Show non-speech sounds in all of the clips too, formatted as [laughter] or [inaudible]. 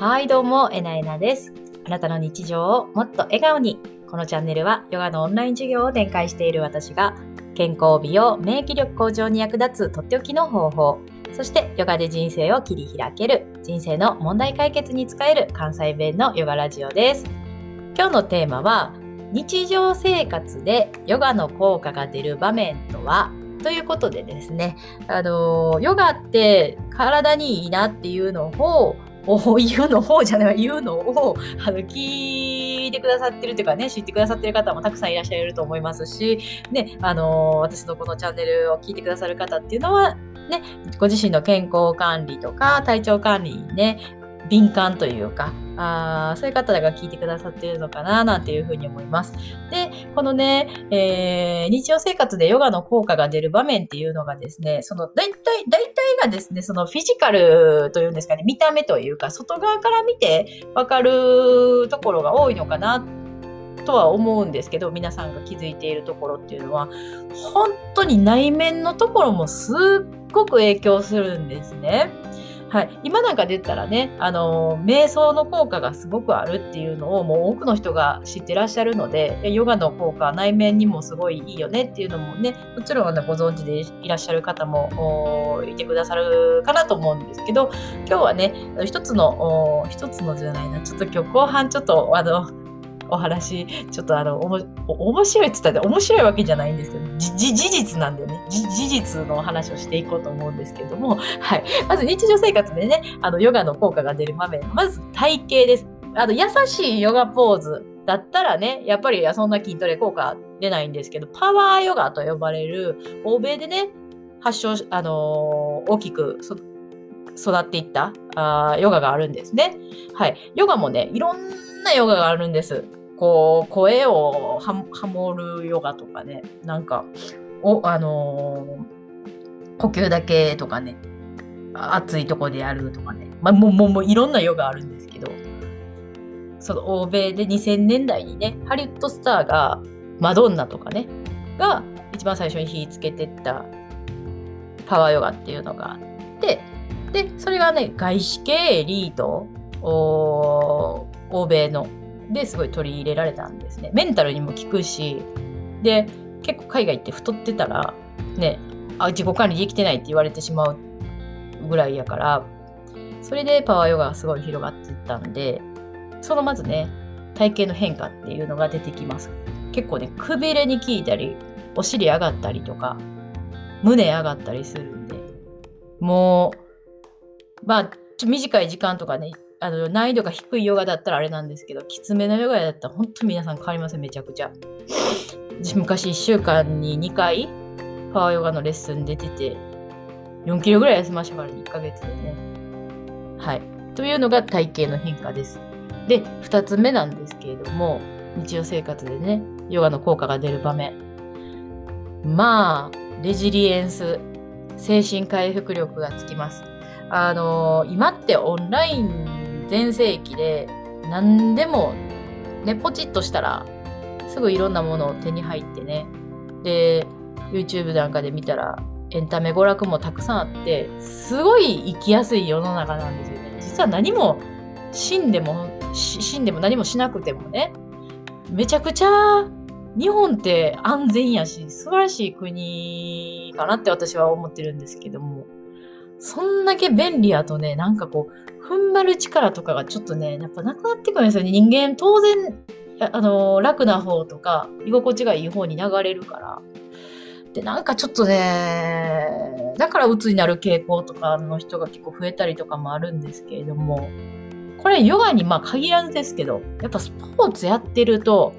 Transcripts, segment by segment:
はい、どうも、えなえなです。あなたの日常をもっと笑顔に。このチャンネルはヨガのオンライン授業を展開している私が健康美容、免疫力向上に役立つとっておきの方法、そしてヨガで人生を切り開ける人生の問題解決に使える関西弁のヨガラジオです。今日のテーマは日常生活でヨガの効果が出る場面とは？ということでですね、あのヨガって体にいいなっていうのを言うの方じゃない言うのをあの聞いてくださってるというかね知ってくださってる方もたくさんいらっしゃると思いますし、ね、あの私のこのチャンネルを聞いてくださる方っていうのはね、ご自身の健康管理とか体調管理にね敏感というかあそういう方が聞いてくださっているのかななんていうふうに思います。で、このね、えー、日常生活でヨガの効果が出る場面っていうのがですね、その大体、大体がですね、そのフィジカルというんですかね、見た目というか、外側から見てわかるところが多いのかなとは思うんですけど、皆さんが気づいているところっていうのは、本当に内面のところもすっごく影響するんですね。はい、今なんかで言ったらね、あの瞑想の効果がすごくあるっていうのをもう多くの人が知ってらっしゃるのでヨガの効果内面にもすごいいいよねっていうのもねもちろん、ね、ご存知でいらっしゃる方もいてくださるかなと思うんですけど今日はね一つの一つのじゃないなちょっと今日後半ちょっとあのお話、ちょっとあの、おも面白いって言ったら面白いわけじゃないんですけど、事実なんでね、事実のお話をしていこうと思うんですけども、はい。まず日常生活でね、あの、ヨガの効果が出る場面、まず体型です。あの、優しいヨガポーズだったらね、やっぱりそんな筋トレ効果出ないんですけど、パワーヨガと呼ばれる、欧米でね、発症、あのー、大きく育っていったあヨガがあるんですね。はい。ヨガもね、いろんなヨガがあるんです。こう、声をハモるヨガとかね、なんか、お、あのー、呼吸だけとかね、暑いとこでやるとかね、まあ、もう、もう、もういろんなヨガあるんですけど、その欧米で2000年代にね、ハリウッドスターが、マドンナとかね、が一番最初に火つけてったパワーヨガっていうのがあって、で、それがね、外資系エリート、欧米のですごい取り入れられたんですね。メンタルにも効くし、で、結構海外って太ってたら、ね、あ、自己管理できてないって言われてしまうぐらいやから、それでパワーヨガがすごい広がっていったんで、そのまずね、体型の変化っていうのが出てきます。結構ね、くびれに効いたり、お尻上がったりとか、胸上がったりするんで、もう、まあ、ちょ短い時間とかね、あの難易度が低いヨガだったらあれなんですけど、きつめのヨガだったら本当皆さん変わりません、めちゃくちゃ。私昔1週間に2回パワーヨガのレッスン出てて、4キロぐらい痩せましたから、1ヶ月でね。はい。というのが体型の変化です。で、2つ目なんですけれども、日常生活でね、ヨガの効果が出る場面。まあ、レジリエンス、精神回復力がつきます。あの、今ってオンライン全盛期で何でもねポチッとしたらすぐいろんなものを手に入ってね。で YouTube なんかで見たらエンタメ娯楽もたくさんあってすごい生きやすい世の中なんですよね。実は何も死んでも死んでも何もしなくてもねめちゃくちゃ日本って安全やし素晴らしい国かなって私は思ってるんですけども。そんだけ便利やとね、なんかこう、踏ん張る力とかがちょっとね、やっぱなくなってくるんですよね。人間当然、あの、楽な方とか、居心地がいい方に流れるから。で、なんかちょっとね、だから鬱になる傾向とかの人が結構増えたりとかもあるんですけれども、これヨガにまあ限らずですけど、やっぱスポーツやってると、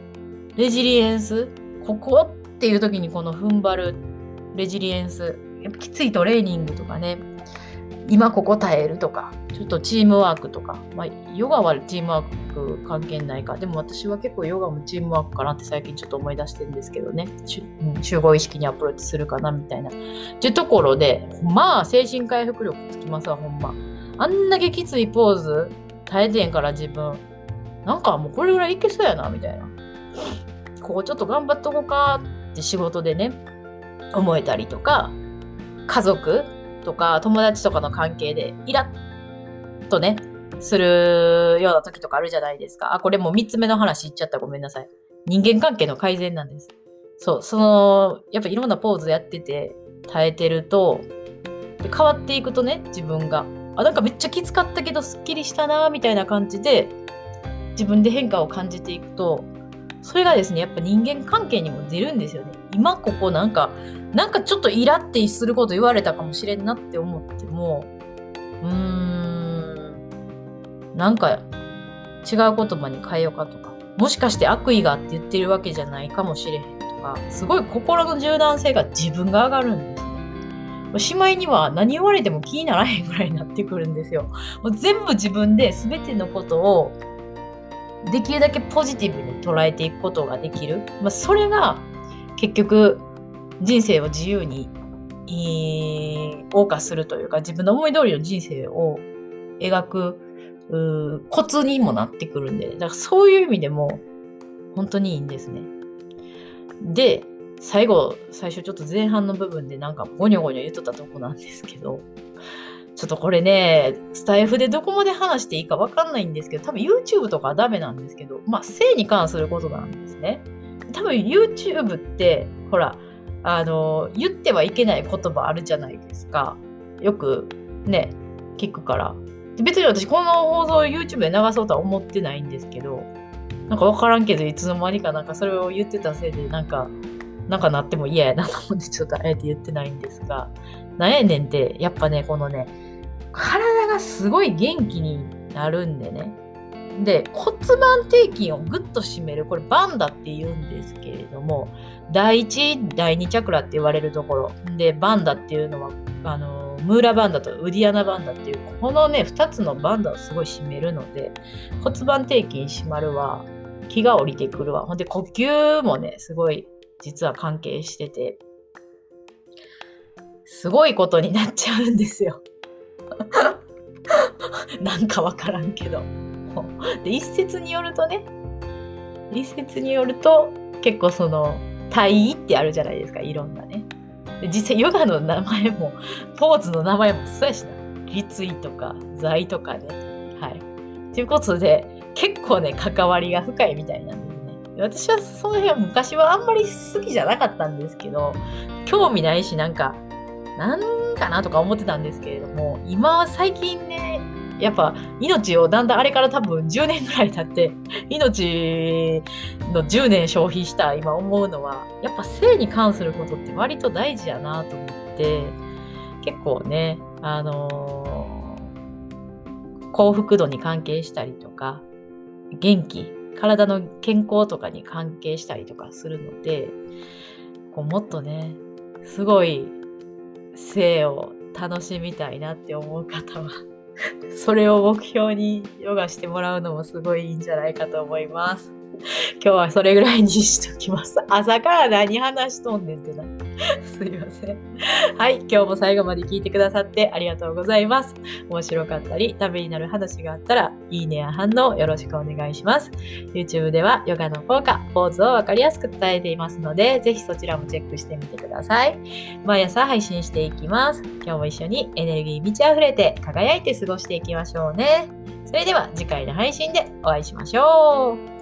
レジリエンス、ここっていう時にこの踏ん張るレジリエンス、やっぱきついトレーニングとかね、今ここ耐えるとか、ちょっとチームワークとか、まあ、ヨガはチームワーク関係ないか。でも私は結構ヨガもチームワークかなって最近ちょっと思い出してるんですけどね。集合意識にアプローチするかなみたいな。っていうところで、まあ、精神回復力つきますわ、ほんま。あんだけきついポーズ耐えてんから自分。なんかもうこれぐらいいけそうやな、みたいな。ここちょっと頑張っとこうかって仕事でね、思えたりとか、家族とか友達とかの関係でイラッとねするような時とかあるじゃないですか。あ、これもう3つ目の話言っちゃった。ごめんなさい。人間関係の改善なんです。そう、その、やっぱいろんなポーズやってて、耐えてると、変わっていくとね、自分が。あ、なんかめっちゃきつかったけど、すっきりしたな、みたいな感じで、自分で変化を感じていくと、それがですね、やっぱ人間関係にも出るんですよね。今ここなんか、なんかちょっとイラってすること言われたかもしれんなって思っても、うーん、なんか違う言葉に変えようかとか、もしかして悪意があって言ってるわけじゃないかもしれへんとか、すごい心の柔軟性が自分が上がるんですね。しまいには何言われても気にならへんぐらいになってくるんですよ。もう全部自分で全てのことをできるだけポジティブに捉えていくことができる。まあ、それが結局人生を自由に、えー、謳歌するというか自分の思い通りの人生を描くコツにもなってくるんで、だからそういう意味でも本当にいいんですね。で、最後、最初ちょっと前半の部分でなんかゴニョゴニョ言っとったとこなんですけど、ちょっとこれね、スタイフでどこまで話していいかわかんないんですけど、多分 YouTube とかはダメなんですけど、まあ、性に関することなんですね。多分 YouTube って、ほら、あの、言ってはいけない言葉あるじゃないですか。よくね、聞くから。別に私この放送を YouTube で流そうとは思ってないんですけど、なんかわからんけど、いつの間にかなんかそれを言ってたせいで、なんか、なんかなっても嫌やなと思ってちょっとあえて言ってないんですが、なんやねんって、やっぱね、このね、体がすごい元気になるんでね。で、骨盤底筋をぐっと締める。これバンダって言うんですけれども、第1、第2チャクラって言われるところ。で、バンダっていうのは、あの、ムーラバンダとウディアナバンダっていう、このね、2つのバンダをすごい締めるので、骨盤底筋締まるわ、気が降りてくるわ。ほんで、呼吸もね、すごい実は関係してて、すごいことになっちゃうんですよ。[laughs] なんかわからんけど。[laughs] で一説によるとね。一説によると結構その体位ってあるじゃないですかいろんなね。実際ヨガの名前もポーズの名前もそうやしな。立位とか座位とかね。はい。ということで結構ね関わりが深いみたいなんですね私はその辺は昔はあんまり好きじゃなかったんですけど興味ないしなんかなんかなとか思ってたんですけれども、今は最近ね、やっぱ命をだんだんあれから多分10年ぐらい経って、[laughs] 命の10年消費した今思うのは、やっぱ性に関することって割と大事やなと思って、結構ね、あのー、幸福度に関係したりとか、元気、体の健康とかに関係したりとかするので、こうもっとね、すごい性を楽しみたいなって思う方は [laughs] それを目標にヨガしてもらうのもすごいいいんじゃないかと思います。今日はそれぐらいにしときます。朝から何話しとんねんってな。[laughs] すいません。はい。今日も最後まで聞いてくださってありがとうございます。面白かったり、ためになる話があったら、いいねや反応よろしくお願いします。YouTube ではヨガの効果、ポーズをわかりやすく伝えていますので、ぜひそちらもチェックしてみてください。毎朝配信していきます。今日も一緒にエネルギー満ち溢れて輝いて過ごしていきましょうね。それでは次回の配信でお会いしましょう。